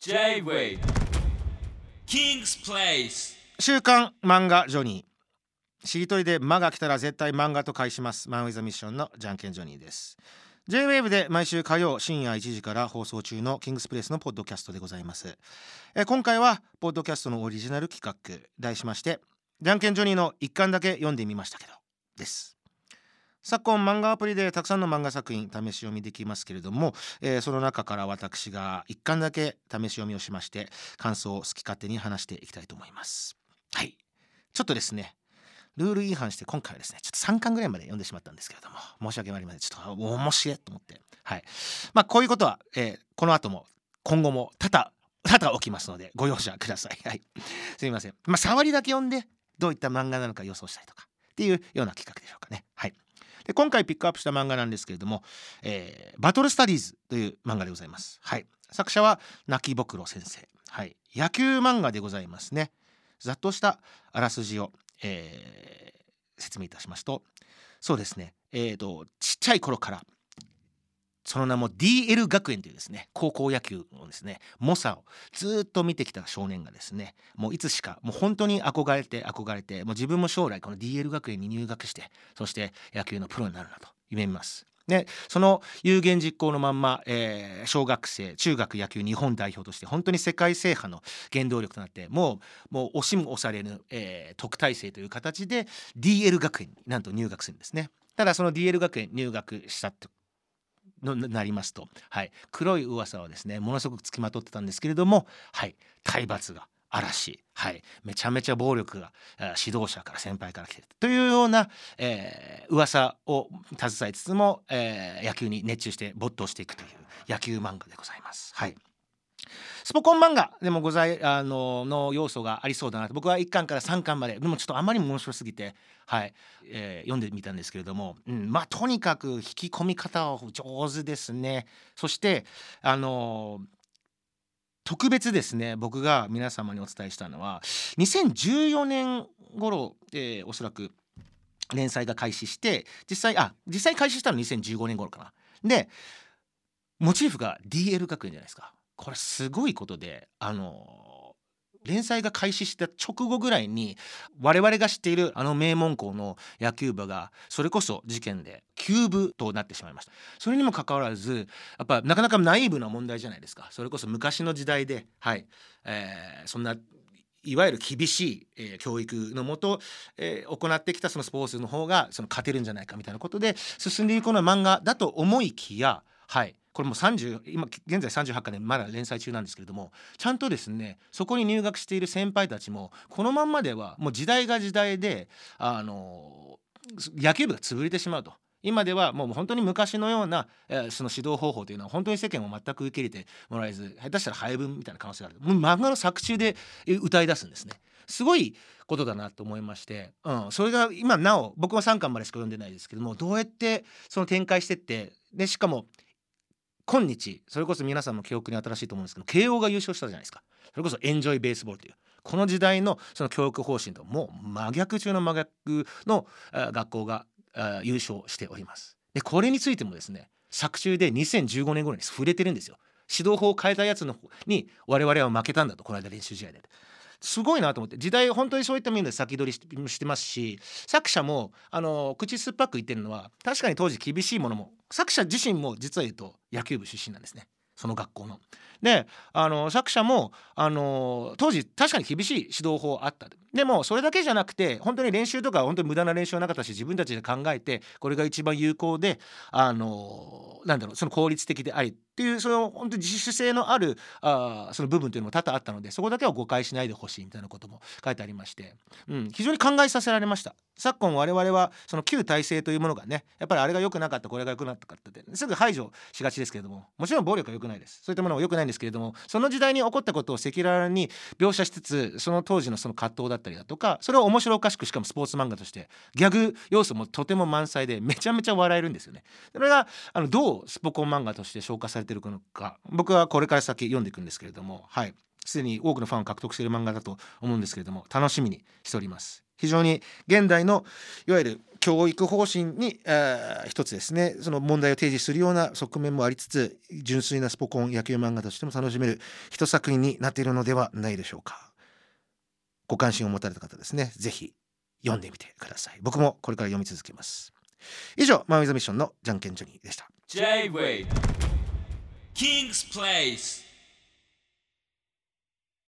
J-Wave King's Place. 週刊漫画ジョニー。しりとりで「間が来たら絶対漫画と返します。マンウィザミッションのじゃんけんジョニーです。J-WAVE で毎週火曜深夜1時から放送中のキングスプレスのポッドキャストでございます。え今回はポッドキャストのオリジナル企画題しましてじゃんけんジョニーの一巻だけ読んでみましたけど。です。昨今漫画アプリでたくさんの漫画作品試し読みできますけれども、えーその中から私が一巻だけ試し読みをしまして感想を好き勝手に話していきたいと思います。はい。ちょっとですねルール違反して今回はですねちょっと3巻ぐらいまで読んでしまったんですけれども申し訳ありません。ちょっと面白いと思って。はい。まあこういうことは、えーこの後も今後も多々多々起きますのでご容赦ください。はい。すみません。まあ触りだけ読んでどういった漫画なのか予想したりとかっていうような企画でしょうかね。はい。で今回ピックアップした漫画なんですけれども、えーバトルスタディーズという漫画でございます。はい、作者は泣きぼくろ先生。はい、野球漫画でございますね。ざっとしたあらすじを、えー説明いたしますと、そうですね。えーとちっちゃい頃からその名も DL 学園というですね高校野球のですね猛者をずっと見てきた少年がですねもういつしかもう本当に憧れて憧れてもう自分も将来この DL 学園に入学してそして野球のプロになるなと夢見ます。でその有言実行のまんま、えー小学生中学野球日本代表として本当に世界制覇の原動力となってもうもう押しも押されぬ、えー特待生という形で DL 学園になんと入学するんですね。ただその DL 学園入学したとのなりますと、はい、黒い噂はですねものすごくつきまとってたんですけれども、はい、体罰が嵐、はい、めちゃめちゃ暴力が指導者から先輩から来てる。というような、えー噂を携えつつも、えー野球に熱中して没頭していくという野球漫画でございます。はい。スポコン漫画でもございあのの要素がありそうだなと僕は1巻から3巻まででもちょっとあまりにも面白すぎて、はいえー読んでみたんですけれども、うん、まあとにかく引き込み方は上手ですね。そしてあの特別ですね僕が皆様にお伝えしたのは2014年頃、えーおそらく連載が開始して実際あ実際開始したの2015年頃かな。でモチーフが DL 学園じゃないですかこれすごいことであの連載が開始した直後ぐらいに我々が知っているあの名門校の野球部がそれこそ事件で休部となってしまいました。それにもかかわらずやっぱなかなかナイーブな問題じゃないですか。それこそ昔の時代ではい、えーそんないわゆる厳しい、えー教育のもと、えー行ってきたそのスポーツの方がその勝てるんじゃないかみたいなことで進んでいくような漫画だと思いきやはいこれも30今現在38巻でまだ連載中なんですけれどもちゃんとですねそこに入学している先輩たちもこのまんまではもう時代が時代であの野球部が潰れてしまうと。今ではもう本当に昔のような、えーその指導方法というのは本当に世間を全く受け入れてもらえず下手したら廃分みたいな可能性がある。もう漫画の作中で歌い出すんですね。すごいことだなと思いまして、うん、それが今なお僕は3巻までしか読んでないですけどもどうやってその展開してってでしかも今日それこそ皆さんも記憶に新しいと思うんですけど慶応が優勝したじゃないですか。それこそエンジョイベースボールという。この時代のその教育方針ともう真逆中の真逆の学校が優勝しております。でこれについてもですね作中で2015年頃に触れてるんですよ。指導法を変えたやつの方に我々は負けたんだとこの間練習試合で。すごいなと思って。時代本当にそういった面で先取りしてますし作者もあの口酸っぱく言ってるのは確かに当時厳しいものも作者自身も実は言うと野球部出身なんですねその学校の。であの作者もあの当時確かに厳しい指導法あったでもそれだけじゃなくて本当に練習とか本当に無駄な練習はなかったし自分たちで考えてこれが一番有効であのなんだろうその効率的でありっていうその本当に自主性のあるあその部分というのも多々あったのでそこだけは誤解しないでほしいみたいなことも書いてありまして、うん、非常に考えさせられました昨今我々はその旧体制というものがねやっぱりあれが良くなかったこれが良くなったってすぐ排除しがちですけれどももちろん暴力は良くないですそういったものは良くないんですけれどもその時代に起こったことを赤裸々に描写しつつその当時のその葛藤だったりだとかそれを面白おかしくしかもスポーツ漫画としてギャグ要素もとても満載でめちゃめちゃ笑えるんですよね。それがあのどうスポコン漫画として消化されてるのか僕はこれから先読んでいくんですけれどもはい。すでに多くのファンを獲得している漫画だと思うんですけれども楽しみにしております。非常に現代のいわゆる教育方針に、えー一つですねその問題を提示するような側面もありつつ純粋なスポコン野球漫画としても楽しめる一作品になっているのではないでしょうか。ご関心を持たれた方ですねぜひ読んでみてください。僕もこれから読み続けます。以上マ・ウィズ・ミッションのじゃんけんジョニーでした。J-Wave King's Place